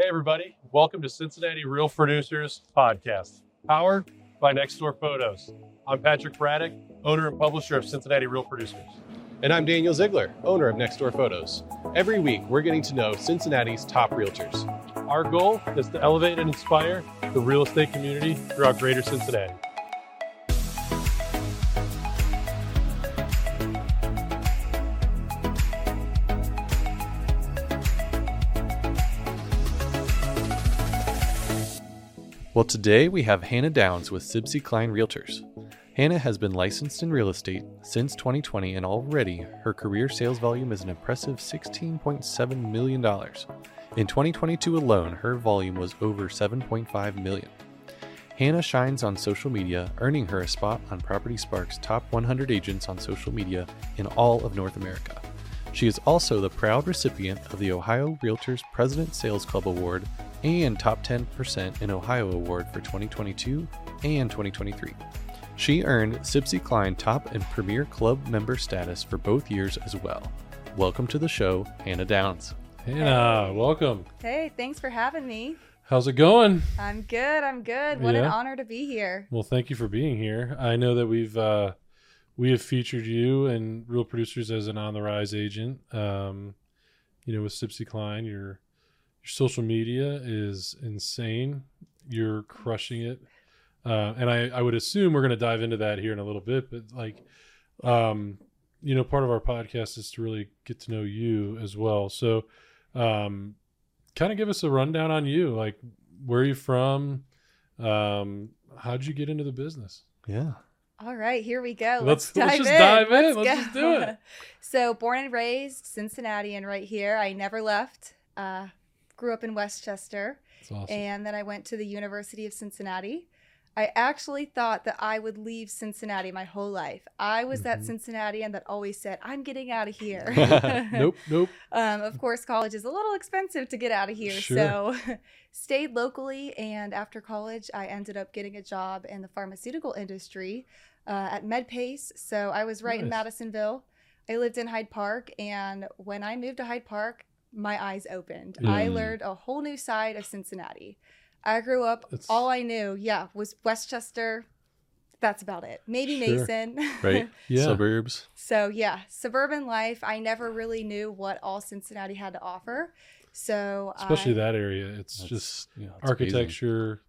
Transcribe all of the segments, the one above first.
Hey, everybody. Welcome to Cincinnati Real Producers Podcast, powered by Nextdoor Photos. I'm Patrick Braddick, owner and publisher of Cincinnati Real Producers. And I'm Daniel Ziegler, owner of Nextdoor Photos. Every week, we're getting to know Cincinnati's top realtors. Our goal is to elevate and inspire the real estate community throughout greater Cincinnati. Well, today we have Hannah Downs with Sibcy Cline Realtors. Hannah has been licensed in real estate since 2020, and already her career sales volume is an impressive $16.7 million. In 2022 alone, her volume was over 7.5 million. Hannah shines on social media, earning her a spot on Property Spark's top 100 agents on social media in all of North America. She is also the proud recipient of the Ohio Realtors President Sales Club Award and Top 10% in Ohio Award for 2022 and 2023. She earned Sibcy Cline Top and Premier Club member status for both years as well. Welcome to the show, Hannah Downs. Hannah, welcome. Hey, thanks for having me. How's it going? I'm good. I'm good. What an honor to be here. Well, thank you for being here. I know that we've uh, we have featured you and Real Producers as an on the rise agent. Um, you know, with Sibcy Cline, your your social media is insane. You're crushing it, uh, and I I would assume we're going to dive into that here in a little bit. But like, um, you know, part of our podcast is to really get to know you as well. So, um, kind of give us a rundown on you. Like, where are you from? Um, how'd you get into the business? Yeah. All right, here we go. Let's- Let's, let's just in. dive in. Let's just do it. so, born and raised Cincinnatian right here. I never left. Uh, grew up in Westchester, awesome. and then I went to the University of Cincinnati. I actually thought that I would leave Cincinnati my whole life. I was that Mhm. Cincinnatian that always said, "I'm getting out of here." nope, nope. Um, of course, college is a little expensive to get out of here. Sure. So, stayed locally. And after college, I ended up getting a job in the pharmaceutical industry uh, at MedPace. So, I was right in Madisonville. I lived in Hyde Park. And when I moved to Hyde Park, my eyes opened. Yeah. I learned a whole new side of Cincinnati. I grew up, It's- all I knew, yeah, was Westchester. That's about it. Maybe Sure. Mason. Right? Yeah. Suburbs. So yeah, suburban life. I never really knew what all Cincinnati had to offer. So Especially I, that area. It's just yeah, it's amazing. architecture.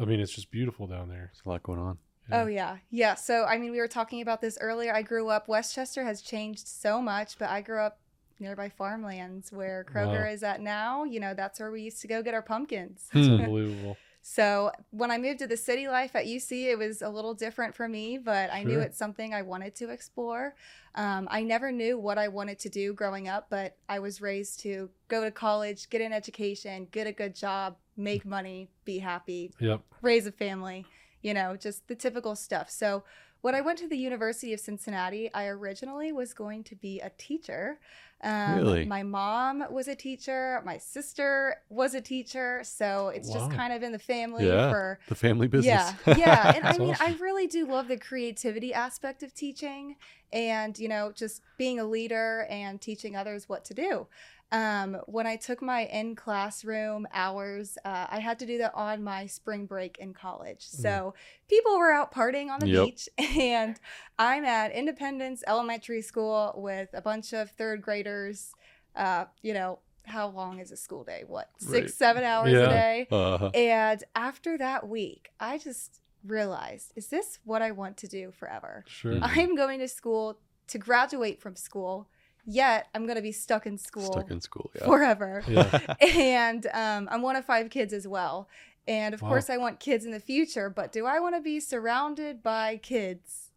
I mean, it's just beautiful down there. There's a lot going on. Oh yeah, yeah. So I mean, we were talking about this earlier. I grew up. Westchester has changed so much, but I grew up nearby farmlands where Kroger Wow. is at now. You know, that's where we used to go get our pumpkins. It's Hmm. unbelievable. So when I moved to the city life at UC, it was a little different for me, but I knew it's something I wanted to explore. Um, I never knew what I wanted to do growing up, but I was raised to go to college, get an education, get a good job, make money, be happy, Yep. raise a family, you know, just the typical stuff. So when I went to the University of Cincinnati, I originally was going to be a teacher. Um, Really? My mom was a teacher. My sister was a teacher. So it's just kind of in the family Yeah. for. The family business. Yeah, yeah, and I mean, I really do love the creativity aspect of teaching, and you know, just being a leader and teaching others what to do. Um, when I took my in classroom hours, uh, I had to do that on my spring break in college. So people were out partying on the Yep. beach, and I'm at Independence Elementary School with a bunch of third graders. Uh, you know, how long is a school day? What, six, Right. seven hours Yeah. a day? Uh, And after that week, I just realized, is this what I want to do forever? Sure. I'm going to school to graduate from school, yet I'm going to be stuck in school stuck in school. Yeah. forever. Yeah. and um, I'm one of five kids as well. And of Wow. course, I want kids in the future, but do I want to be surrounded by kids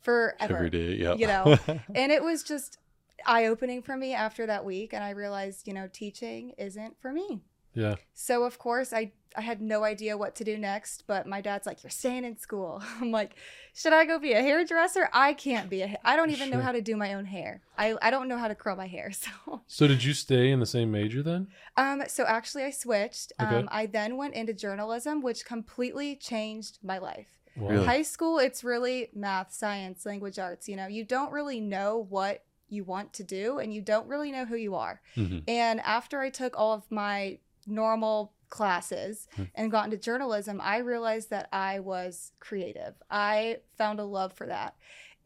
forever? Every day. Yeah. you know, and it was just eye opening for me after that week. And I realized, you know, teaching isn't for me. Yeah. So of course I I had no idea what to do next, but my dad's like, "You're staying in school." I'm like, "Should I go be a hairdresser? I can't be a. ha- I don't even know how to do my own hair. I I don't know how to curl my hair." So So did you stay in the same major then? um so actually I switched. Okay. Um I then went into journalism, which completely changed my life. Wow. Really? High school, it's really math, science, language arts. You know, you don't really know what you want to do, and you don't really know who you are. Mhm. And after I took all of my normal classes Hmm. and got into journalism, I realized that I was creative. I found a love for that.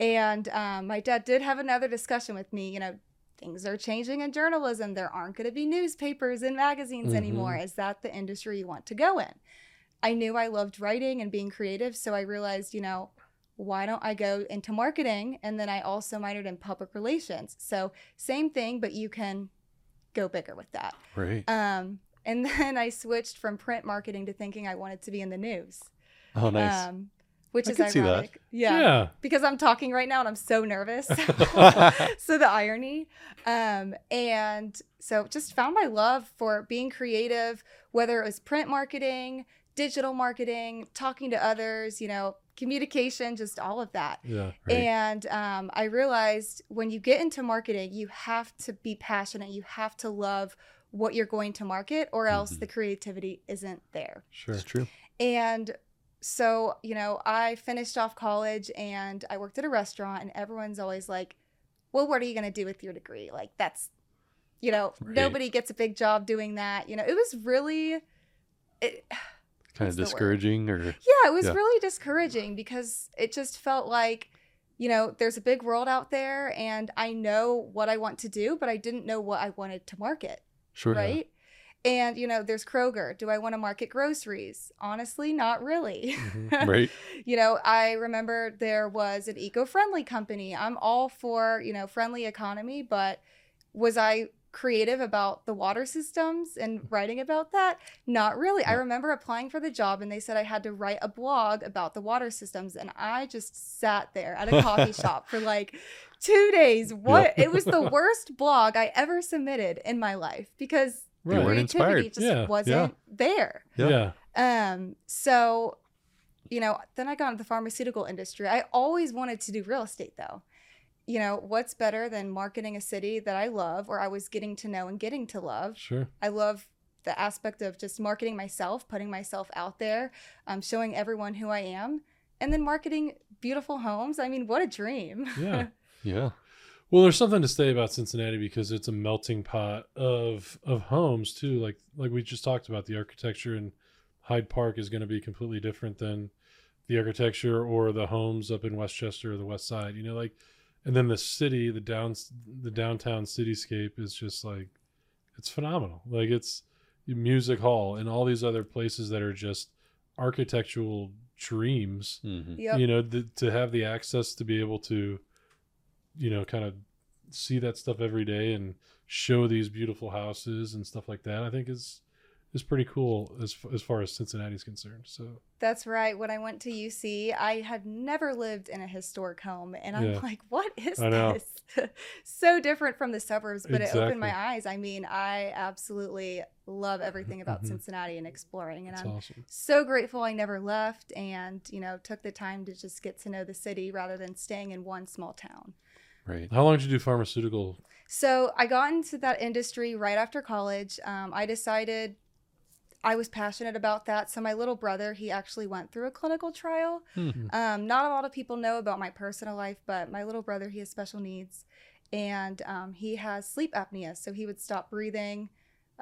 And um, my dad did have another discussion with me, you know, things are changing in journalism. There aren't going to be newspapers and magazines Mhm. anymore. Is that the industry you want to go in? I knew I loved writing and being creative. So I realized, you know, why don't I go into marketing? And then I also minored in public relations. So same thing, but you can go bigger with that. Right. Um, and then I switched from print marketing to thinking I wanted to be in the news. Oh, nice. Um, which I is could see that. ironic. Yeah. yeah. Because I'm talking right now and I'm so nervous. so the irony. Um, and so just found my love for being creative, whether it was print marketing, digital marketing, talking to others, you know, communication, just all of that. Yeah. Right. And um, I realized when you get into marketing, you have to be passionate. You have to love what you're going to market, or else Mhm. the creativity isn't there. Sure. It's true. And so, you know, I finished off college and I worked at a restaurant, and everyone's always like, well, what are you going to do with your degree? Like, that's, you know, Right. nobody gets a big job doing that. You know, it was really, it, Kind of the word? discouraging, or yeah, it was Yeah. really discouraging because it just felt like, you know, there's a big world out there and I know what I want to do, but I didn't know what I wanted to market, sure. right? And, you know, there's Kroger. Do I want to market groceries? Honestly, not really. Mhm. Right. you know, I remember there was an eco-friendly company. I'm all for, you know, friendly economy, but was I creative about the water systems and writing about that? Not really. I remember applying for the job and they said I had to write a blog about the water systems and I just sat there at a coffee shop for like 2 days. What it was the worst blog I ever submitted in my life because Right. weren't creativity inspired. just Yeah, yeah. wasn't there. Yeah. Yeah. Um, so, you know, then I got into the pharmaceutical industry. I always wanted to do real estate though. You know, what's better than marketing a city that I love or I was getting to know and getting to love? Sure. I love the aspect of just marketing myself, putting myself out there, um, showing everyone who I am, and then marketing beautiful homes. I mean, what a dream. Yeah. Yeah. Well, there's something to say about Cincinnati because it's a melting pot of of homes too. Like like we just talked about, the architecture in Hyde Park is going to be completely different than the architecture or the homes up in Westchester or the West Side. You know, like, and then the city, the downs, the downtown cityscape is just like, it's phenomenal. Like it's music hall and all these other places that are just architectural dreams hmm yep. you know th- to have the access to be able to you know kind of see that stuff every day and show these beautiful houses and stuff like that i think is is pretty cool as f- as far as cincinnati's concerned so That's right. When I went to UC, I had never lived in a historic home. And I'm Yeah. like, what is this? so different from the suburbs, but it opened my eyes. I mean, I absolutely love everything about Mhm. Cincinnati and exploring. And it's I'm awesome so grateful I never left and, you know, took the time to just get to know the city rather than staying in one small town. Right. how long did you do pharmaceutical So I got into that industry right after college. Um, I decided I was passionate about that. So my little brother, he actually went through a clinical trial. Hmm. Um, not a lot of people know about my personal life, but my little brother, he has special needs, and um, he has sleep apnea. So he would stop breathing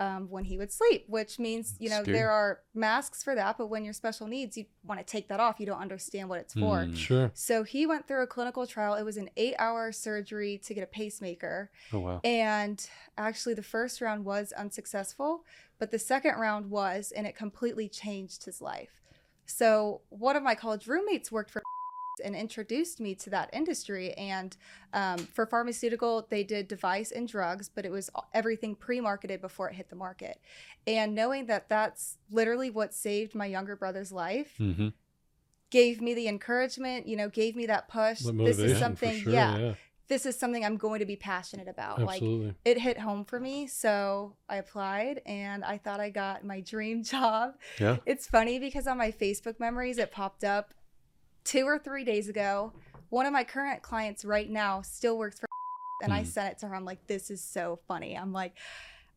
um, when he would sleep, which means you know Scary. there are masks for that. But when you're special needs, you want to take that off. You don't understand what it's for. Mm. sure So he went through a clinical trial. It was an eight-hour surgery to get a pacemaker. Oh wow. And actually, the first round was unsuccessful, but the second round was, and it completely changed his life. So, one of my college roommates worked for and introduced me to that industry. And um, for pharmaceutical, they did device and drugs, but it was everything pre marketed before it hit the market. And knowing that that's literally what saved my younger brother's life hmm gave me the encouragement, you know, gave me that push. This is something, sure yeah, yeah, this is something I'm going to be passionate about. Like, absolutely it hit home for me. So I applied and I thought I got my dream job. Yeah. It's funny because on my Facebook memories, it popped up two or three days ago. One of my current clients right now still works for, and I Hmm. sent it to her. I'm like, this is so funny. I'm like,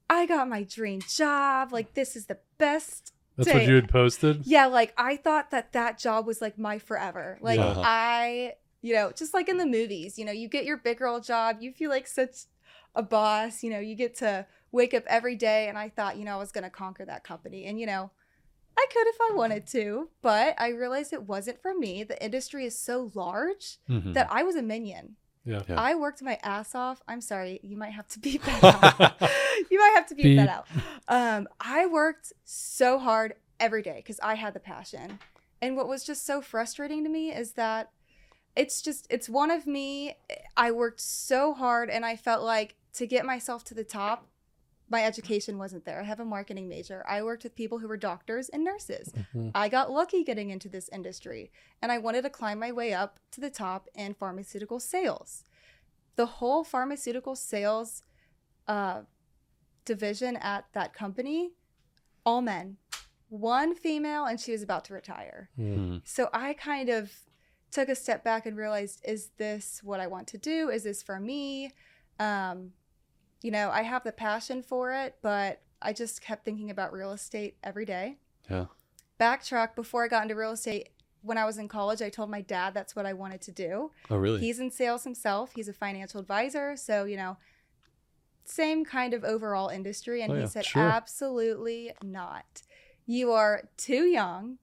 I got my dream job. Like, this is the best that's what you had posted yeah, like I thought that that job was like my forever. Like Yeah. I, you know, just like in the movies, you know, you get your big girl job, you feel like such a boss, you know, you get to wake up every day and I thought, you know, I was going to conquer that company. And, you know, I could if I wanted to, but I realized it wasn't for me. The industry is so large Mhm. that I was a minion. Yeah. Yeah. I worked my ass off. I'm sorry, you might have to beep that out. you might have to beep, that out. Um, I worked so hard every day because I had the passion. And what was just so frustrating to me is that it's just it's one of me. I worked so hard and I felt like to get myself to the top, my education wasn't there. I have a marketing major. I worked with people who were doctors and nurses. Mhm. I got lucky getting into this industry and I wanted to climb my way up to the top in pharmaceutical sales. The whole pharmaceutical sales uh, division at that company, all men, one female, and she was about to retire. Mm. Mhm. So I kind of took a step back and realized is this what I want to do? Is this for me? Um, you know, I have the passion for it, but I just kept thinking about real estate every day Yeah. backtrack before I got into real estate. When I was in college, I told my dad that's what I wanted to do. Oh, really? He's in sales himself. He's a financial advisor, so you know, same kind of overall industry. And Oh, he yeah, said, sure. absolutely not. You are too young,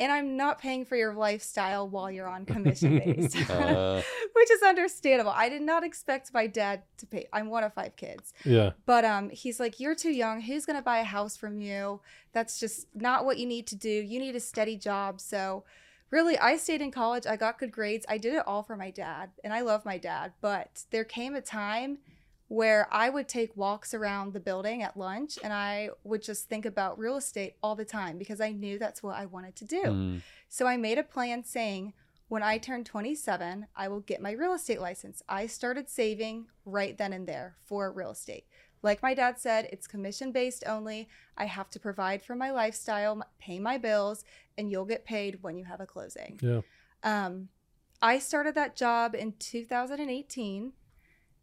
and I'm not paying for your lifestyle while you're on commission based, Uh, which is understandable. I did not expect my dad to pay. I'm one of five kids. Yeah. But um, he's like, you're too young. Who's gonna buy a house from you? That's just not what you need to do. You need a steady job. So, really, I stayed in college. I got good grades. I did it all for my dad, and I love my dad. But there came a time where I would take walks around the building at lunch, and I would just think about real estate all the time because I knew that's what I wanted to do. mm, So I made a plan saying, when I turn 27, I will get my real estate license. I started saving right then and there for real estate. Like my dad said, it's commission based only. I have to provide for my lifestyle, pay my bills, and you'll get paid when you have a closing. Yeah. Um, I started that job in 2018,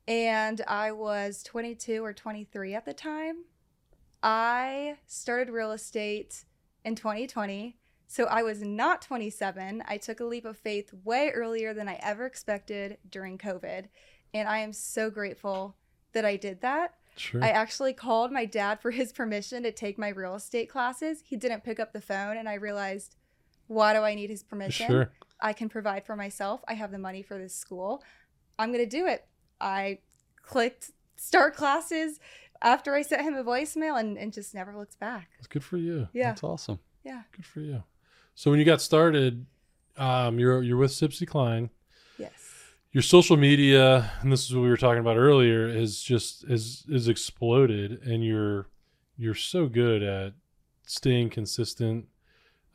and I was 22 or 23 at the time. I started real estate in 2020. So I was not 27. I took a leap of faith way earlier than I ever expected during COVID. And I am so grateful that I did that. Sure. I actually called my dad for his permission to take my real estate classes. He didn't pick up the phone, and I realized, why do I need his permission? sure. I can provide for myself. I have the money for this school. I'm going to do it. I clicked start classes after I sent him a voicemail and, and just never looked back. It's good for you. Yeah. That's awesome. Yeah. Good for you. So when you got started, um, you're you're with Sibcy Cline. Yes. Your social media, and this is what we were talking about earlier, is just is is exploded, and you're you're so good at staying consistent,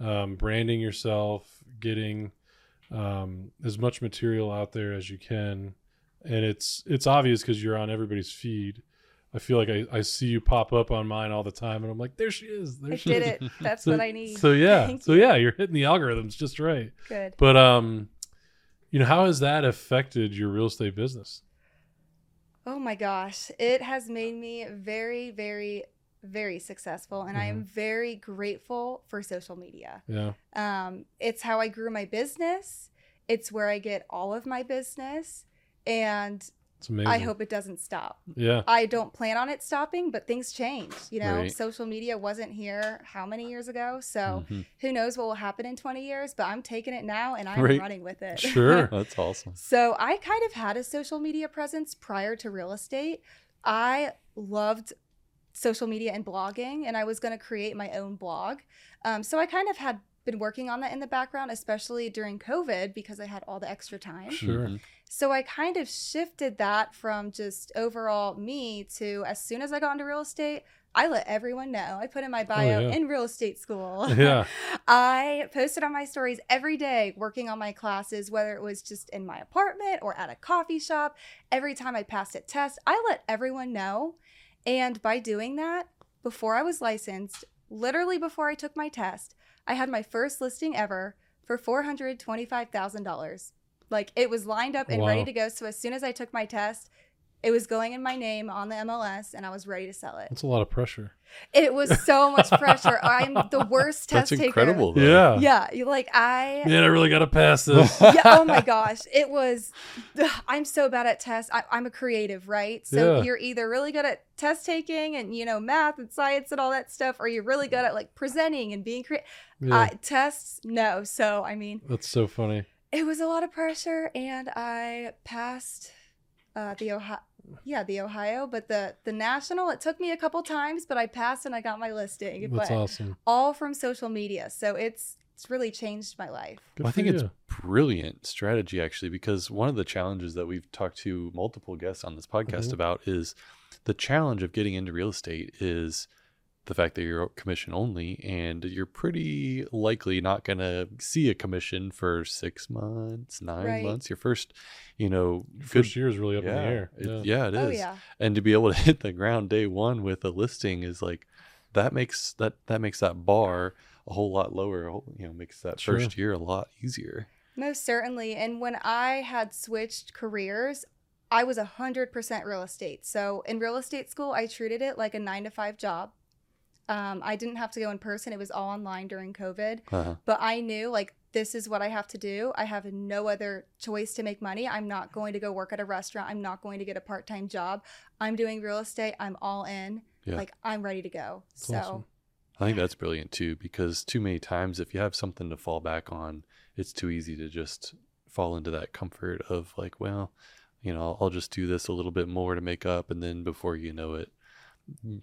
um, branding yourself, getting um, as much material out there as you can, and it's it's obvious because you're on everybody's feed. I feel like I, I see you pop up on mine all the time, and I'm like, there she is. There I she did is. it. That's So- what I need. So yeah, so yeah, you're hitting the algorithms just right. Good. But um, you know, how has that affected your real estate business? Oh my gosh. It has made me very, very, very successful. And I Mm-hmm. am very grateful for social media. Yeah, Um, it's how I grew my business, it's where I get all of my business. And. I hope it doesn't stop. Yeah, I don't plan on it stopping, but things change. You know, Right. social media wasn't here how many years ago? So Mhm. who knows what will happen in 20 years, but I'm taking it now and I'm Right. running with it. sure. That's awesome. So I kind of had a social media presence prior to real estate. I loved social media and blogging, and I was going to create my own blog. Um, so I kind of had been working on that in the background, especially during COVID because I had all the extra time. Sure. Mhm. So I kind of shifted that from just overall me to as soon as I got into real estate, I let everyone know. I put in my bio yeah. in real estate school. Yeah. I posted on my stories every day working on my classes, whether it was just in my apartment or at a coffee shop. Every time I passed a test, I let everyone know. And by doing that, before I was licensed, literally before I took my test, I had my first listing ever for $425,000. Like it was lined up and ready to go. So as soon as I took my test, It was going in my name on the MLS, and I was ready to sell it. That's a lot of pressure. It was so much pressure. I'm the worst test That's taker. incredible. Though. Yeah. Yeah, you like I. Man, I really got to pass this. yeah, oh my gosh, it was. I'm so bad at tests. I, I'm a creative, right? So Yeah. you're either really good at test taking and you know math and science and all that stuff, or you're really good at like presenting and being creative. Yeah. Uh, tests, no. So I mean, That's so funny. it was a lot of pressure, and I passed uh, the Ohio. Yeah, the Ohio, but the the national. It took me a couple times, but I passed and I got my listing. That's but awesome. all from social media, so it's it's really changed my life. Well, I for think it's brilliant strategy actually because one of the challenges that we've talked to multiple guests on this podcast Mhm. about is the challenge of getting into real estate is the fact that you're commission only and you're pretty likely not going to see a commission for 6 months, 9 Right. months. Your first, you know, Your good first year is really up in the air. it- Yeah. yeah, it oh, is. Oh yeah, And to be able to hit the ground day 1 with a listing is like that makes that that makes that bar a whole lot lower, whole- you know, makes that Sure. first year a lot easier. most certainly. And when I had switched careers, I was a hundred percent real estate. So in real estate school, I treated it like a nine to five job. Um, I didn't have to go in person; it was all online during COVID. Uh-huh. But I knew like this is what I have to do. I have no other choice to make money. I'm not going to go work at a restaurant. I'm not going to get a part time job. I'm doing real estate. I'm all in. Yeah. Like I'm ready to go. That's so awesome. I think that's brilliant too, because too many times if you have something to fall back on, it's too easy to just fall into that comfort of like, well, you know, I'll, I'll just do this a little bit more to make up, and then before you know it,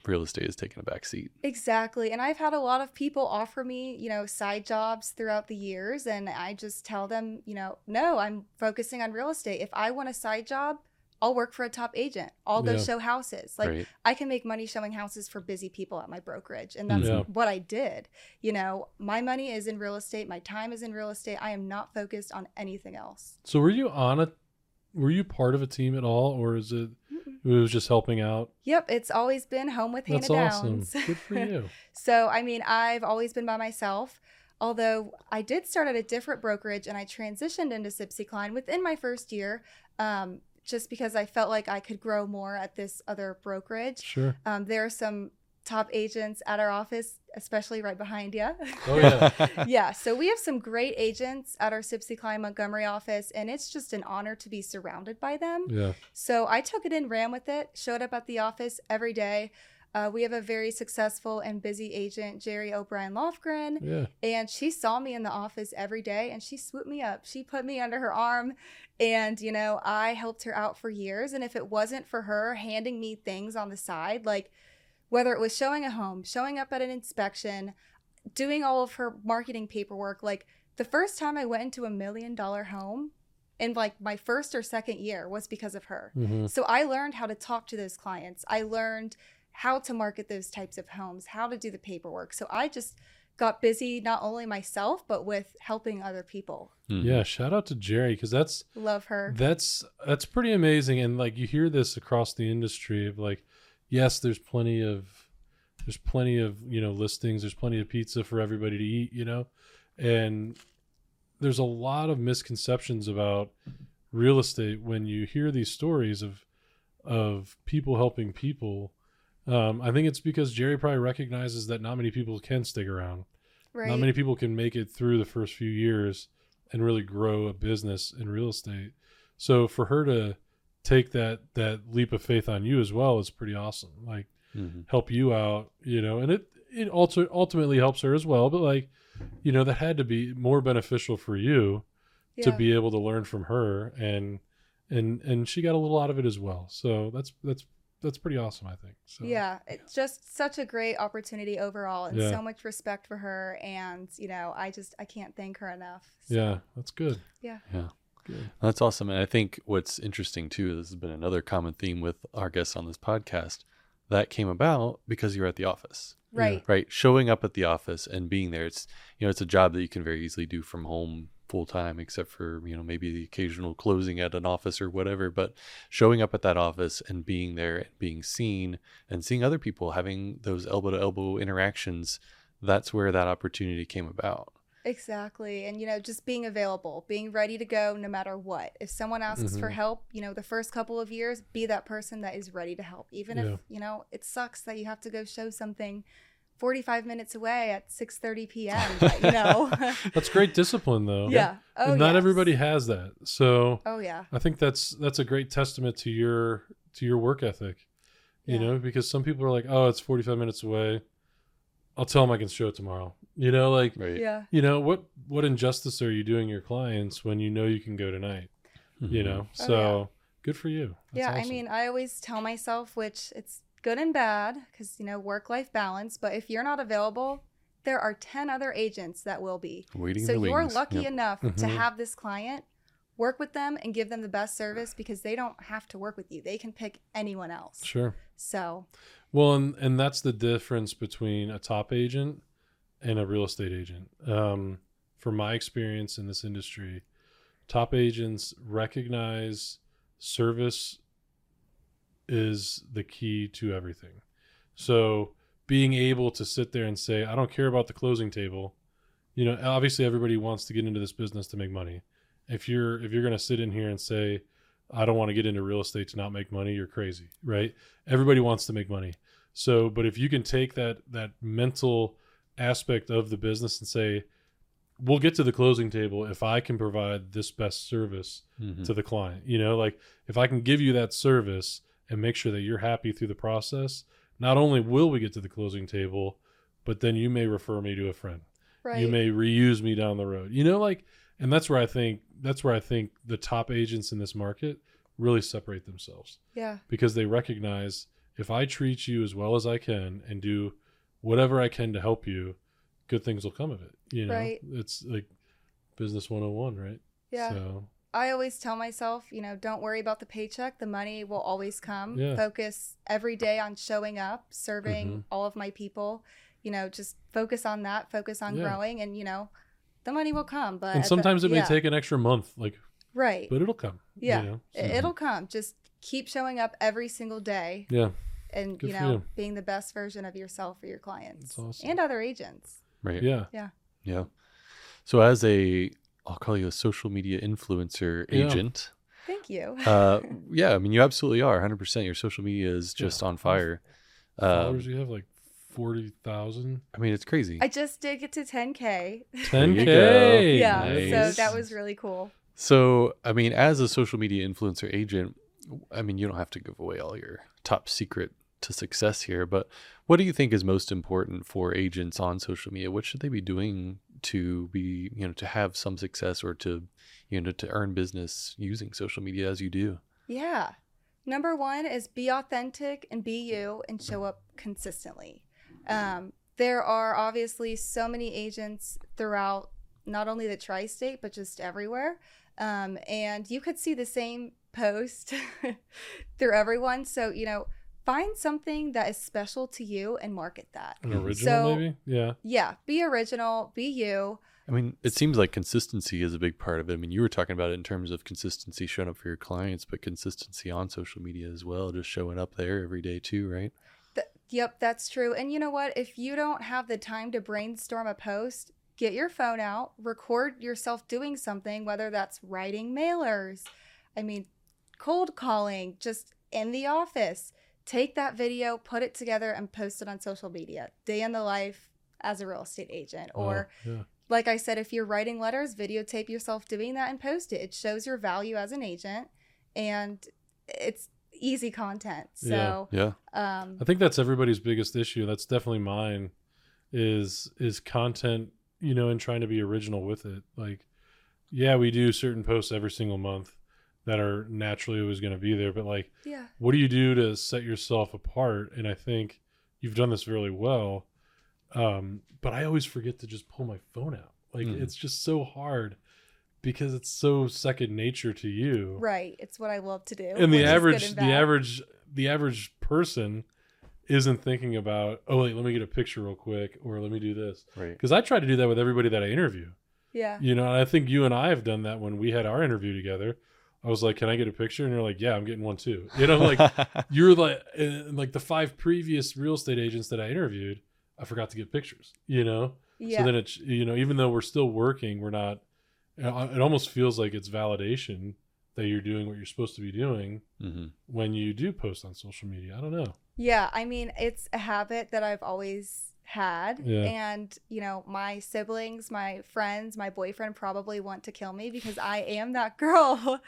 real estate is taking a back seat. Exactly. And I've had a lot of people offer me, you know, side jobs throughout the years. And I just tell them, you know, no, I'm focusing on real estate. If I want a side job, I'll work for a top agent. I'll go Yeah. show houses. Like right? I can make money showing houses for busy people at my brokerage. And that's Yeah. what I did. You know, my money is in real estate. My time is in real estate. I am not focused on anything else. So were you on a were you part of a team at all or is it it was just helping out? Yep. It's always been home with Hannah That's awesome. Downs. Good for you. So, I mean, I've always been by myself. Although I did start at a different brokerage and I transitioned into Sibcy Cline within my first year, um, just because I felt like I could grow more at this other brokerage. Sure. Um, there are some top agents at our office, especially right behind you. Oh yeah. yeah, so we have some great agents at our Sibcy Cline Montgomery office, and it's just an honor to be surrounded by them. Yeah. So I took it in, ran with it, showed up at the office every day. Uh, we have a very successful and busy agent, Jerry O'Brien Lofgren, Yeah. and she saw me in the office every day and she swooped me up. She put me under her arm, and you know, I helped her out for years. And if it wasn't for her handing me things on the side, like whether it was showing a home, showing up at an inspection, doing all of her marketing paperwork, like the first time I went into a million dollar home in like my first or second year was because of her. hmm So I learned how to talk to those clients. I learned how to market those types of homes, how to do the paperwork. So I just got busy not only myself but with helping other people. Mhm. Yeah. Shout out to Jerry because that's Love her. That's that's pretty amazing, and like you hear this across the industry of like, yes, there's plenty of there's plenty of you know listings, there's plenty of pizza for everybody to eat, you know, and there's a lot of misconceptions about real estate when you hear these stories of of people helping people. Um, I think it's because Jerry probably recognizes that not many people can stick around. right. Not many people can make it through the first few years and really grow a business in real estate. So for her to take that that leap of faith on you as well is pretty awesome. Like Mhm. help you out, you know, and it it also ultimately helps her as well. But like, you know, that had to be more beneficial for you to be able to learn from her and and and she got a little out of it as well. So that's that's that's pretty awesome, I think. So yeah, it's just such a great opportunity overall and Yeah. so much respect for her and you know, I just I can't thank her enough. So, Yeah, that's good. Yeah. Yeah. Good. That's awesome. And I think what's interesting too, this has been another common theme with our guests on this podcast. That came about because you're at the office, Right. right? Showing up at the office and being there. It's you know, it's a job that you can very easily do from home full time, except for, you know, maybe the occasional closing at an office or whatever. But showing up at that office and being there and being seen and seeing other people having those elbow to elbow interactions, that's where that opportunity came about. Exactly. And, you know, just being available, being ready to go no matter what. If someone asks for Mhm. help, you know, the first couple of years, be that person that is ready to help. Even Yeah. if, you know, it sucks that you have to go show something 45 minutes away at 6.30 p.m. But, you know, That's great discipline, though. yeah. Oh, And not yes. everybody has that. So Oh, yeah. I think that's that's a great testament to your to your work ethic. You Yeah. know, because some people are like, "Oh, it's 45 minutes away. I'll tell them I can show it tomorrow." You know, like Right. Yeah. you know what what injustice are you doing your clients when you know you can go tonight? You Mhm. know, Oh, so good for you. That's yeah, I mean, I always tell myself, which it's good and bad because, you know, work life balance, but if you're not available, there are 10 other agents that will be. Waiting So you're wings. lucky Yep. enough to Mhm. have this client work with them and give them the best service because they don't have to work with you. They can pick anyone else. sure. So, Well, and and that's the difference between a top agent and a real estate agent. Um, from my experience in this industry, top agents recognize service is the key to everything. So being able to sit there and say, I don't care about the closing table. You know, obviously everybody wants to get into this business to make money. If you're if you're going to sit in here and say, I don't want to get into real estate to not make money, you're crazy, right? Everybody wants to make money. So, but if you can take that that mental aspect of the business and say, we'll get to the closing table if I can provide this best service Mhm. to the client. You know, like if I can give you that service and make sure that you're happy through the process, not only will we get to the closing table, but then you may refer me to a friend. right. You may reuse me down the road. You know, like and that's where I think that's where I think the top agents in this market really separate themselves yeah. because they recognize if I treat you as well as I can and do whatever I can to help you, good things will come of it. You know, Right. it's like business 101, right? Yeah. So, I always tell myself, you know, don't worry about the paycheck. The money will always come. Yeah. Focus every day on showing up, serving Mhm. all of my people. You know, just focus on that, focus on Yeah. growing, and, you know, the money will come. But and at the- sometimes it may yeah, take an extra month, like, Right. but it'll come. you Yeah. know? So, It'll come. Just keep showing up every single day yeah. And, Good you know, you. being the best version of yourself for your clients That's awesome. and other agents. Right. Yeah. Yeah. yeah So as a I'll call you a social media influencer Yeah. agent. Thank you. Uh yeah, I mean you absolutely are 100%. Your social media is Yeah. just on fire. Um, Followers, you have like 40,000. I mean it's crazy. I just did get to 10K. 10K. Yeah. Nice. So that was really cool. So, I mean, as a social media influencer agent, I mean, you don't have to give away all your top secret to success here, but what do you think is most important for agents on social media? What should they be doing to be, you know, to have some success or to, you know, to earn business using social media as you do? Yeah. Number one is be authentic and be you and show up consistently. Um, there are obviously so many agents throughout not only the tri state, but just everywhere. Um, and you could see the same post through everyone. So, you know, find something that is special to you and market that. An Mhm. original, So- maybe? Yeah. Yeah, be original, be you. I mean, it seems like consistency is a big part of it. I mean, you were talking about it in terms of consistency showing up for your clients, but consistency on social media as well, just showing up there every day too, right? Th- yep, that's true. And you know what? If you don't have the time to brainstorm a post, get your phone out, record yourself doing something, whether that's writing mailers, I mean, cold calling, just in the office. Take that video, put it together, and post it on social media. Day in the life as a real estate agent. Or, Oh, yeah. like I said, if you're writing letters, videotape yourself doing that and post it. It shows your value as an agent and it's easy content. Yeah. So, Yeah. um, I think that's everybody's biggest issue. That's definitely mine. Is is content, you know, and trying to be original with it. Like, yeah, we do certain posts every single month that are naturally always going to be there, but like, yeah. what do you do to set yourself apart? And I think you've done this really well. Um, but I always forget to just pull my phone out. Like, Mhm. it's just so hard because it's so second nature to you Right. It's what I love to do. and the average and the average the average person isn't thinking about oh wait let me get a picture real quick or let me do this Right. because i try to do that with everybody that i interview Yeah. you know and i think you and i have done that when we had our interview together i was like can i get a picture and you're like yeah i'm getting one too you know like you're like and like the five previous real estate agents that i interviewed I forgot to get pictures. You know. Yeah. So then it's you know even though we're still working, we're not. It almost feels like it's validation that you're doing what you're supposed to be doing hmm when you do post on social media. I don't know. Yeah, I mean, it's a habit that I've always had. Yeah. And, you know, my siblings, my friends, my boyfriend probably want to kill me because I am that girl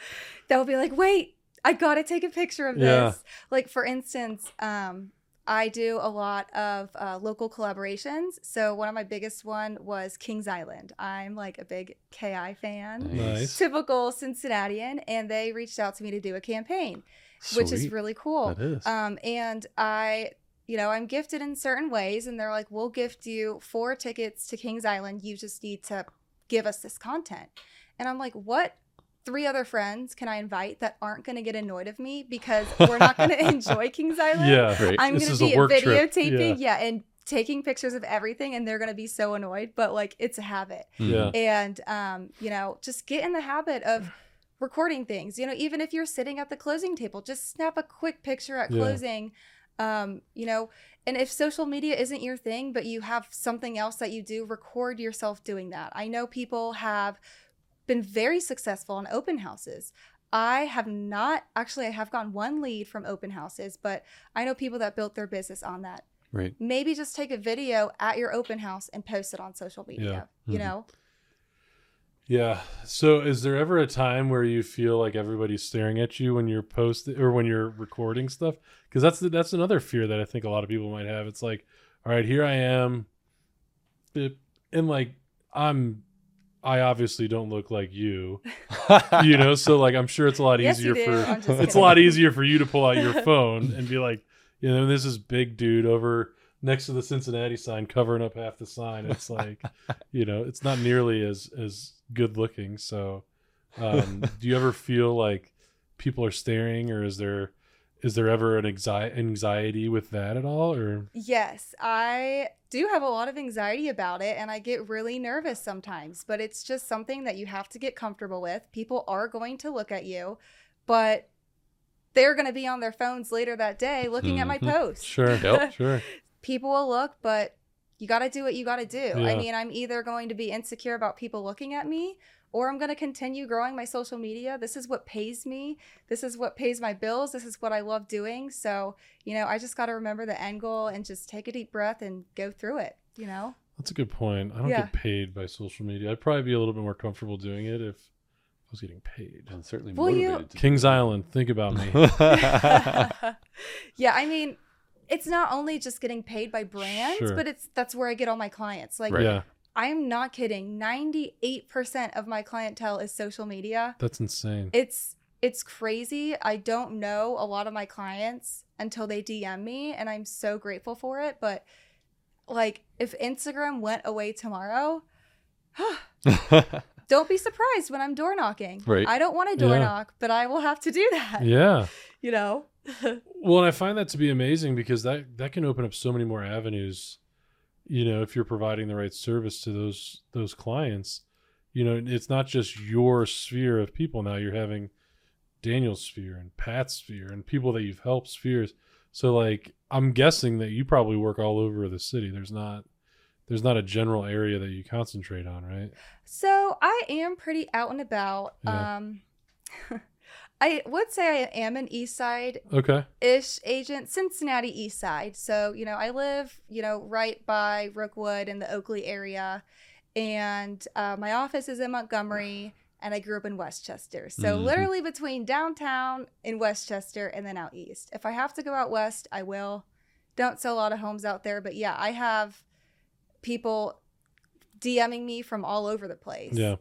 that will be like, wait, I got to take a picture of Yeah. this. Like, for instance, um, I do a lot of uh, local collaborations. So one of my biggest one was Kings Island. I'm like a big KI fan. Nice. Typical Cincinnatian, and they reached out to me to do a campaign, which is really cool. That is. Um, and I, you know, I'm gifted in certain ways, and they're like, we'll gift you four tickets to Kings Island. You just need to give us this content. And I'm like, what three other friends can I invite that aren't going to get annoyed of me because we're not going to enjoy Kings Island? Yeah. Right. I'm going to be work trip. videotaping, yeah. and taking pictures of everything, and they're going to be so annoyed. But like, it's a habit Yeah. and um, you know just get in the habit of recording things you know even if you're sitting at the closing table just snap a quick picture at Yeah. closing um, you know and if social media isn't your thing but you have something else that you do record yourself doing that i know people have been very successful in open houses i have not actually i have gotten one lead from open houses but i know people that built their business on that Right. maybe just take a video at your open house and post it on social media yeah. you Mhm. know Yeah. So is there ever a time where you feel like everybody's staring at you when you're posting or when you're recording stuff? Because that's the, that's another fear that I think a lot of people might have. It's like, all right, here I am, It- and like I'm, I obviously don't look like you, you know. So like, I'm sure it's a lot Yes, easier do. for I'm just it's a lot easier for you to pull out your phone and be like, you know, this is big dude over next to the Cincinnati sign covering up half the sign. It's like, you know, it's not nearly as as good looking. So, um, do you ever feel like people are staring, or is there is there ever an anxi- anxiety with that at all? Or Yes, I do have a lot of anxiety about it and I get really nervous sometimes, but it's just something that you have to get comfortable with. People are going to look at you, but they're going to be on their phones later that day looking at my Mhm. post. sure, Yep. sure, People will look, but you got to do what you got to do. Yeah. I mean, I'm either going to be insecure about people looking at me or I'm going to continue growing my social media. This is what pays me. This is what pays my bills. This is what I love doing. So, you know, I just got to remember the end goal and just take a deep breath and go through it, you know? that's a good point. I don't Yeah. get paid by social media. I'd probably be a little bit more comfortable doing it if I was getting paid. I'm certainly Will you- motivated to Kings Island, think about me. yeah, I mean, it's not only just getting paid by brands, Sure. but it's that's where I get all my clients. Like Right. Yeah, I'm not kidding. 98% of my clientele is social media. that's insane. It's it's crazy. I don't know a lot of my clients until they DM me and I'm so grateful for it, but like if Instagram went away tomorrow, don't be surprised when I'm door knocking. Right. I don't want to door Yeah. knock, but I will have to do that. yeah. You know? Well, and I find that to be amazing because that that can open up so many more avenues. You know, if you're providing the right service to those those clients, you know, it's not just your sphere of people. Now you're having Daniel's sphere and Pat's sphere and people that you've helped spheres. So, like, I'm guessing that you probably work all over the city. There's not there's not a general area that you concentrate on, right? So I am pretty out and about. Yeah. Um I would say I am an east side Okay. ish agent, Cincinnati East Side. So, you know, I live, you know, right by Rookwood in the Oakley area. And uh, my office is in Montgomery, and I grew up in Westchester. So, Mhm. literally between downtown in Westchester and then out east. If I have to go out west, I will. Don't sell a lot of homes out there, but yeah, I have people DMing me from all over the place. Yeah.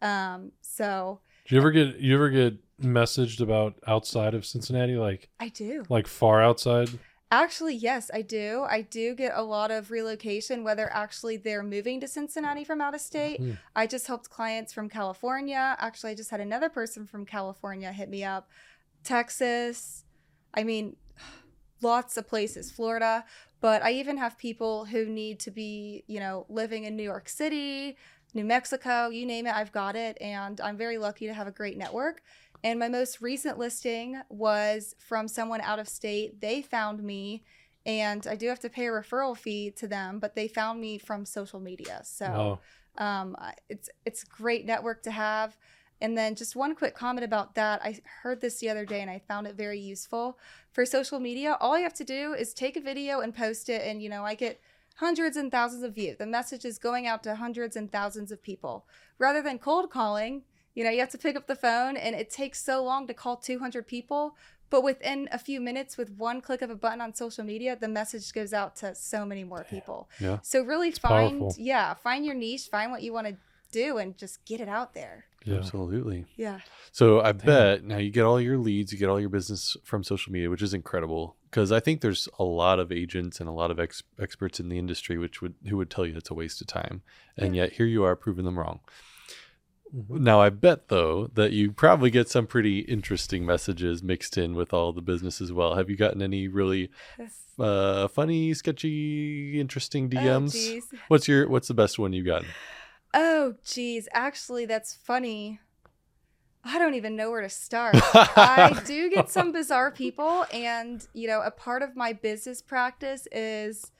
Um, so Do you ever get you ever get messaged about outside of Cincinnati, like I do. like far outside? Actually, yes, I do. I do get a lot of relocation, whether actually they're moving to Cincinnati from out of state. Hmm. I just helped clients from California. Actually, I just had another person from California hit me up. Texas. I mean, lots of places, Florida. But I even have people who need to be, you know, living in New York City, New Mexico, you name it, I've got it. And I'm very lucky to have a great network. And my most recent listing was from someone out of state. They found me and I do have to pay a referral fee to them, but they found me from social media. So um, it's it's great network to have. And then just one quick comment about that. I heard this the other day and I found it very useful. For social media, all you have to do is take a video and post it, and you know I get hundreds and thousands of views. The message is going out to hundreds and thousands of people. Rather than cold calling, you know, you have to pick up the phone and it takes so long to call 200 people. But within a few minutes, with one click of a button on social media, the message goes out to so many more people. Yeah. So really find, powerful. yeah, find your niche, find what you want to do, and just get it out there. Yeah. Absolutely. Yeah. So I bet now you get all your leads, you get all your business from social media, which is incredible. Because I think there's a lot of agents and a lot of ex- experts in the industry which would who would tell you it's a waste of time, and yet here you are proving them wrong. Mhm. Now I bet though that you probably get some pretty interesting messages mixed in with all the business as well. Have you gotten any really uh, funny, sketchy, interesting Oh, DMs? geez. what's your What's the best one you've gotten? Oh, geez. Actually, that's funny. I don't even know where to start. I do get some bizarre people, and you know, a part of my business practice is: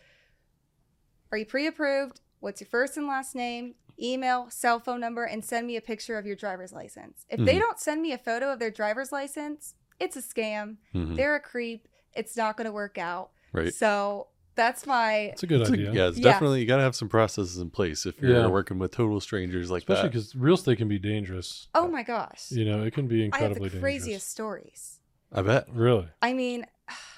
Are you pre-approved? What's your first and last name? Email, cell phone number, and send me a picture of your driver's license. If they Mhm. don't send me a photo of their driver's license, it's a scam. Mhm. They're a creep. It's not going to work out. Right. So that's my It's a good It's a- idea. yeah, it's Yeah. definitely you got to have some processes in place if you're Yeah. working with total strangers like Especially that. because real estate can be dangerous. oh my gosh. You know, it can be I have incredibly the dangerous. craziest stories. I bet. Really? I mean,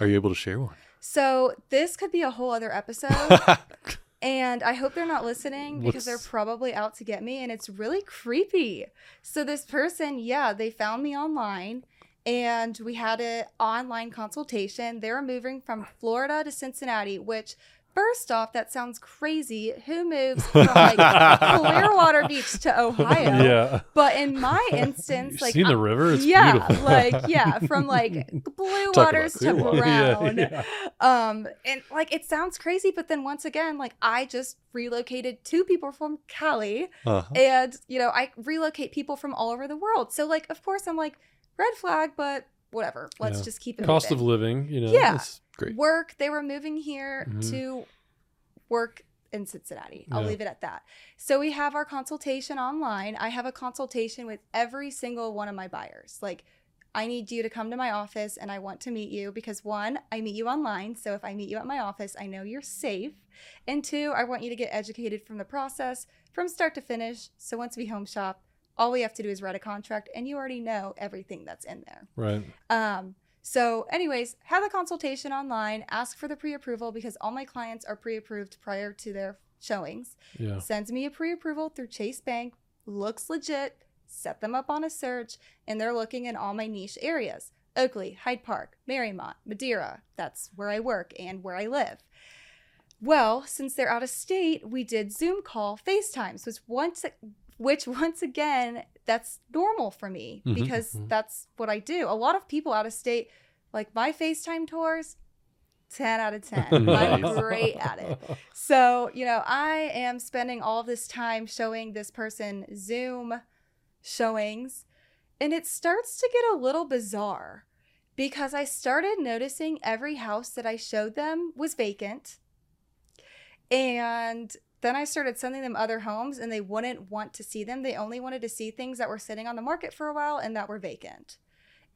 Are you able to share one? so this could be a whole other episode, and I hope they're not listening because they're probably out to get me, and it's really creepy. So this person, yeah, they found me online, and we had an online consultation. They were moving from Florida to Cincinnati, which. First off, that sounds crazy. Who moves from like Clearwater Beach to Ohio? Yeah. But in my instance, You've like seen the river? It's yeah, beautiful. like yeah, from like blue about waters to. Yeah, brown. yeah. Um, and like it sounds crazy, but then once again, like I just relocated two people from Cali, Uh-huh. and you know I relocate people from all over the world. So like, of course, I'm like red flag, but whatever. Let's Yeah. just keep it. Cost of living, you know. Yeah. it's- Great. work. They were moving here Mhm. to work in Cincinnati. I'll Yeah. leave it at that. So we have our consultation online. I have a consultation with every single one of my buyers. Like, I need you to come to my office and I want to meet you because one, I meet you online. So if I meet you at my office, I know you're safe. And two, I want you to get educated from the process from start to finish. So once we home shop, all we have to do is write a contract and you already know everything that's in there. Right. Um, so, anyways, have a consultation online, ask for the pre approval because all my clients are pre approved prior to their showings. Yeah. Sends me a pre approval through Chase Bank, looks legit, set them up on a search, and they're looking in all my niche areas Oakley, Hyde Park, Mariemont, Madeira. That's where I work and where I live. Well, since they're out of state, we did Zoom call FaceTimes, which once which once again, that's normal for me Mhm, because mhm. that's what I do. A lot of people out of state, like my FaceTime tours, 10 out of 10. I'm great at it. So, you know, I am spending all this time showing this person Zoom showings, and it starts to get a little bizarre because I started noticing every house that I showed them was vacant. And then I started sending them other homes and they wouldn't want to see them. They only wanted to see things that were sitting on the market for a while and that were vacant.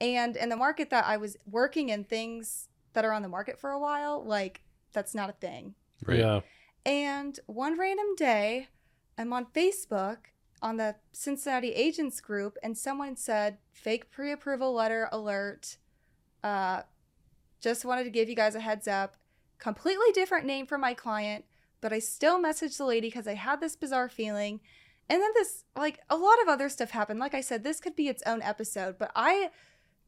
And in the market that I was working in, things that are on the market for a while, like that's not a thing. Right. Yeah. And one random day, I'm on Facebook on the Cincinnati Agents group, and someone said, fake pre approval letter alert. Uh, just wanted to give you guys a heads up. Completely different name for my client, but I still messaged the lady because I had this bizarre feeling. And then this, like a lot of other stuff happened. Like I said, this could be its own episode, but I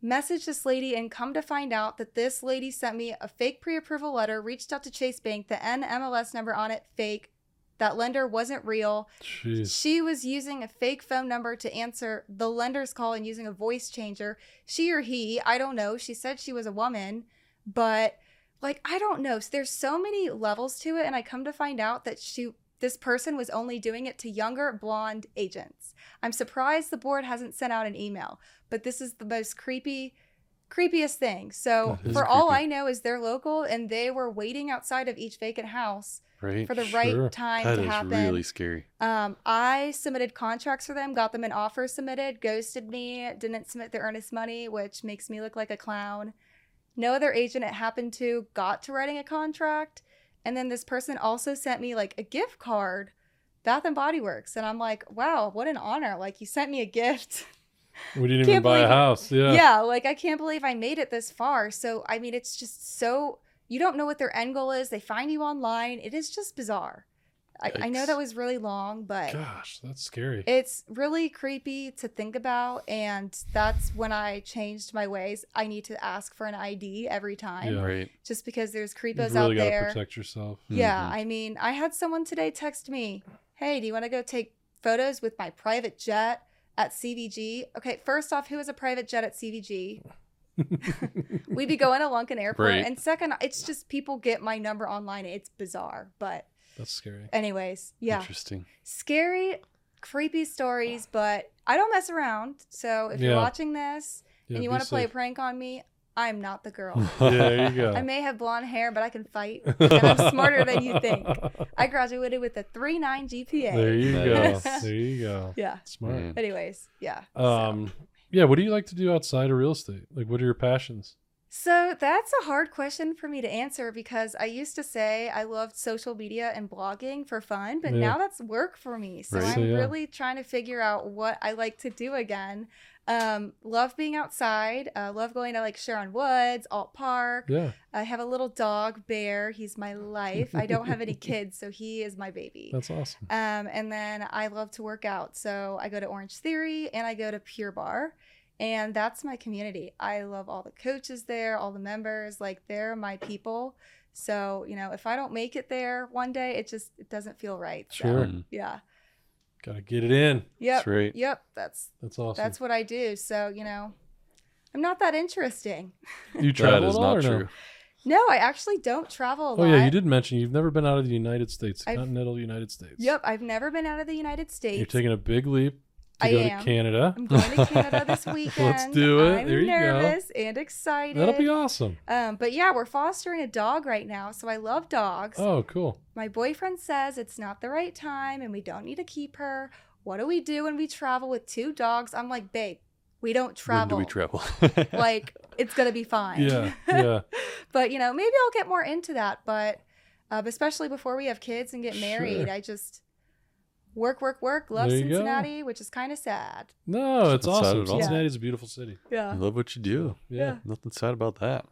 messaged this lady and come to find out that this lady sent me a fake pre-approval letter reached out to chase bank the nmls number on it fake that lender wasn't real Jeez. she was using a fake phone number to answer the lender's call and using a voice changer she or he i don't know she said she was a woman but like i don't know So there's so many levels to it and i come to find out that she this person was only doing it to younger blonde agents i'm surprised the board hasn't sent out an email but this is the most creepy creepiest thing. So That is for all. I know is they're local and they were waiting outside of each vacant house Right. for the Sure. right time That to is happen. really scary. Um, I submitted contracts for them, got them an offer submitted, ghosted me, didn't submit the earnest money, which makes me look like a clown. No other agent it happened to got to writing a contract. And then this person also sent me like a gift card, Bath and Body Works. And I'm like, wow, what an honor. Like you sent me a gift. We didn't even buy a house. Yeah. yeah, like I can't believe I made it this far. So I mean, it's just so you don't know what their end goal is. They find you online. It is just bizarre. I, I know that was really long, but Gosh, that's scary. it's really creepy to think about. And that's when I changed my ways. I need to ask for an ID every time, Yeah. Right. just because there's You've creepos really out got to there. protect yourself. Yeah, Mhm. I mean, I had someone today text me, "Hey, do you want to go take photos with my private jet at CVG?" Okay, first off, who has a private jet at CVG? We'd be going to Lunken Airport, Right. and second, it's just people get my number online. It's bizarre, but That's scary. anyways, yeah, Interesting. scary, creepy stories. But I don't mess around. So if you're watching this Yeah, and you want to play a prank on me, I'm not the girl. yeah, there you go. I may have blonde hair, but I can fight, and I'm smarter than you think. I graduated with a 3.9 GPA. There you Nice. go. There you go. Yeah. Smart. Man. Anyways, yeah. so. Um, yeah. What do you like to do outside of real estate? Like, what are your passions? So that's a hard question for me to answer because I used to say I loved social media and blogging for fun, but Yeah. now that's work for me. So Right. I'm So, yeah. really trying to figure out what I like to do again. Um, love being outside. Uh, love going to like Sharon Woods, Ault Park. Yeah. I have a little dog, Bear. He's my life. I don't have any kids, so he is my baby. That's awesome. Um, and then I love to work out. So I go to Orange Theory and I go to Pure Barre. And that's my community. I love all the coaches there, all the members. Like they're my people. So, you know, if I don't make it there one day, it just it doesn't feel right. Sure. Mm, yeah. Got to get it in. Yep. That's right. Yep. That's That's awesome. that's what I do. So, you know, I'm not that interesting. you That travel is at all not or no? true. No, I actually don't travel a lot. Oh yeah, you did mention you've never been out of the United States, I've- continental United States. Yep. I've never been out of the United States. You're taking a big leap to I go am. to Canada. I'm going to Canada this weekend. Let's do it. I'm There you go. nervous and excited. That'll be awesome. Um, but yeah, we're fostering a dog right now, so I love dogs. Oh, cool. My boyfriend says it's not the right time and we don't need to keep her. What do we do when we travel with two dogs? I'm like, babe, we don't When travel. do we travel? like, it's gonna be fine. Yeah, yeah. but you know, maybe I'll get more into that. But uh, especially before we have kids and get married, Sure. I just work, work, work. Love There you go. Cincinnati, which is kind of sad. No, it's Not sad awesome. at all. Cincinnati's a beautiful city. I Yeah. love what you do. Yeah. Nothing sad about that.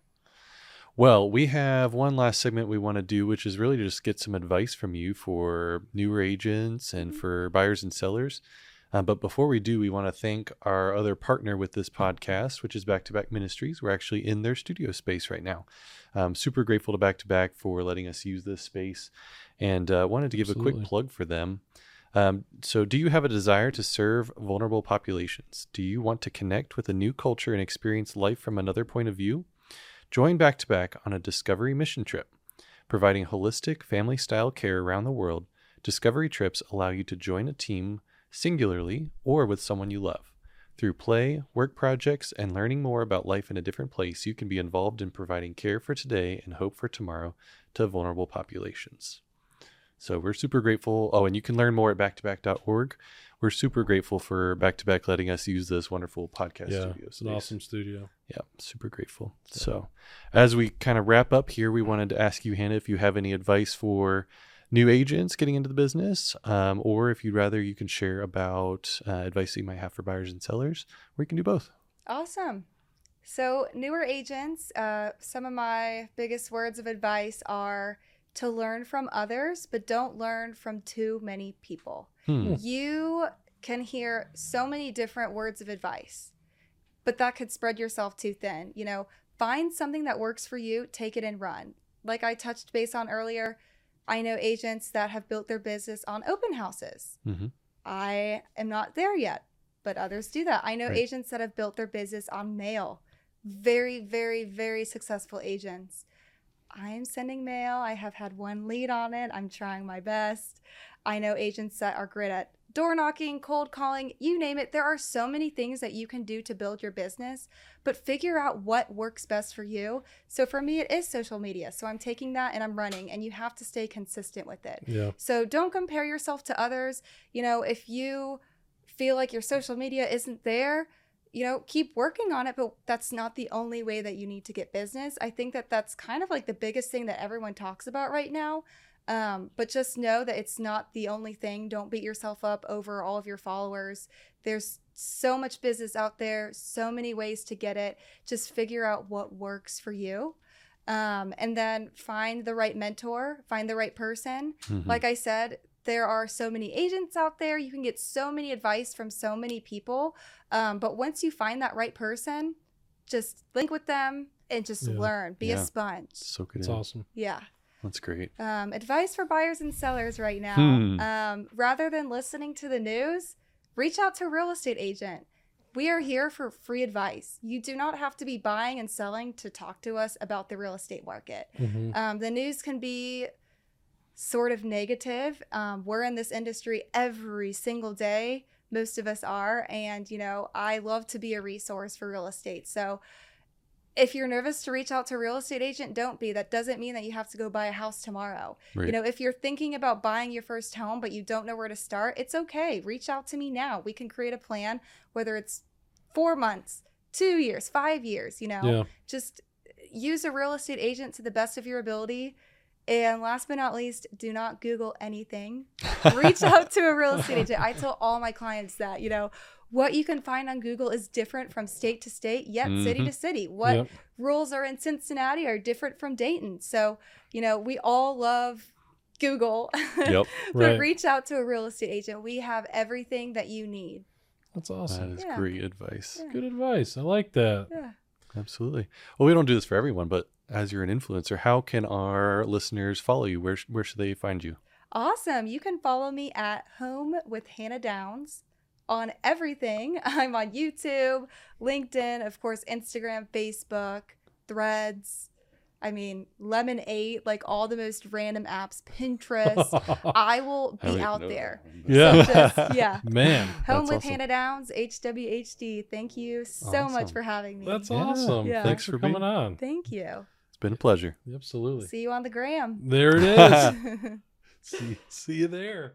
Well, we have one last segment we want to do, which is really to just get some advice from you for newer agents and Mhm. for buyers and sellers. Uh, but before we do, we want to thank our other partner with this podcast, which is Back to Back Ministries. We're actually in their studio space right now. Um, super grateful to Back to Back for letting us use this space and uh, wanted to give a Absolutely. quick plug for them. Um, so, do you have a desire to serve vulnerable populations? Do you want to connect with a new culture and experience life from another point of view? Join Back to Back on a discovery mission trip. Providing holistic family style care around the world, Discovery trips allow you to join a team singularly or with someone you love. Through play, work projects, and learning more about life in a different place, you can be involved in providing care for today and hope for tomorrow to vulnerable populations. So we're super grateful. Oh, and you can learn more at backtoback.org. We're super grateful for Back to Back letting us use this wonderful podcast yeah, studio. it's an awesome studio. Yeah, super grateful. So, as we kind of wrap up here, we wanted to ask you, Hannah, if you have any advice for new agents getting into the business, um, or if you'd rather, you can share about uh, advice that you might have for buyers and sellers, or you can do both. Awesome. So, newer agents, uh, some of my biggest words of advice are to learn from others, but don't learn from too many people. Hmm. You can hear so many different words of advice, but that could spread yourself too thin. You know, find something that works for you, take it and run. Like I touched base on earlier, I know agents that have built their business on open houses. Mhm. I am not there yet, but others do that. I know Right. agents that have built their business on mail. Very, very, very successful agents. I am sending mail. I have had one lead on it. I'm trying my best. I know agents that are great at door knocking, cold calling, you name it. There are so many things that you can do to build your business, but figure out what works best for you. So for me, it is social media. So I'm taking that and I'm running, and you have to stay consistent with it. Yeah. So don't compare yourself to others. You know, if you feel like your social media isn't there, you know, keep working on it, but that's not the only way that you need to get business. I think that that's kind of like the biggest thing that everyone talks about right now. Um, but just know that it's not the only thing. Don't beat yourself up over all of your followers. There's so much business out there, so many ways to get it. Just figure out what works for you. Um, and then find the right mentor, find the right person. Mhm. Like I said, there are so many agents out there. You can get so many advice from so many people. Um, but once you find that right person, just link with them and just Yeah. learn. Be Yeah. a sponge. so good. It's awesome. Yeah. That's great. Um, advice for buyers and sellers right now. Hmm. Um, rather than listening to the news, reach out to a real estate agent. We are here for free advice. You do not have to be buying and selling to talk to us about the real estate market. hmm Um, the news can be sort of negative. Um, we're in this industry every single day. Most of us are. And, you know, I love to be a resource for real estate. So if you're nervous to reach out to a real estate agent, don't be. That doesn't mean that you have to go buy a house tomorrow. Right. You know, if you're thinking about buying your first home, but you don't know where to start, it's okay. Reach out to me now. We can create a plan, whether it's four months, two years, five years, you know Yeah. just use a real estate agent to the best of your ability. And last but not least, do not Google anything. Reach out to a real estate agent. I tell all my clients that, you know, what you can find on Google is different from state to state, yet city Mhm. to city. What Yep. rules are in Cincinnati are different from Dayton. So, you know, we all love Google. Yep. but Right. reach out to a real estate agent. We have everything that you need. That's awesome. is Yeah. great advice. Yeah. Good advice. I like that. Yeah. Absolutely. Well, we don't do this for everyone, but as you're an influencer, how can our listeners follow you? Where where should they find you? Awesome. You can follow me at Home with Hannah Downs on everything. I'm on YouTube, LinkedIn, of course, Instagram, Facebook, Threads. I mean, Lemon 8, like all the most random apps, Pinterest. I will be even out there. Yeah. So just, yeah. Man, Home with awesome. Hannah Downs, HWHD. Thank you so Awesome. much for having me. that's Yeah. awesome. Yeah. Thanks for for coming being- on. Thank you. It's been a pleasure. Absolutely. See you on the gram. There it is. see, see you there.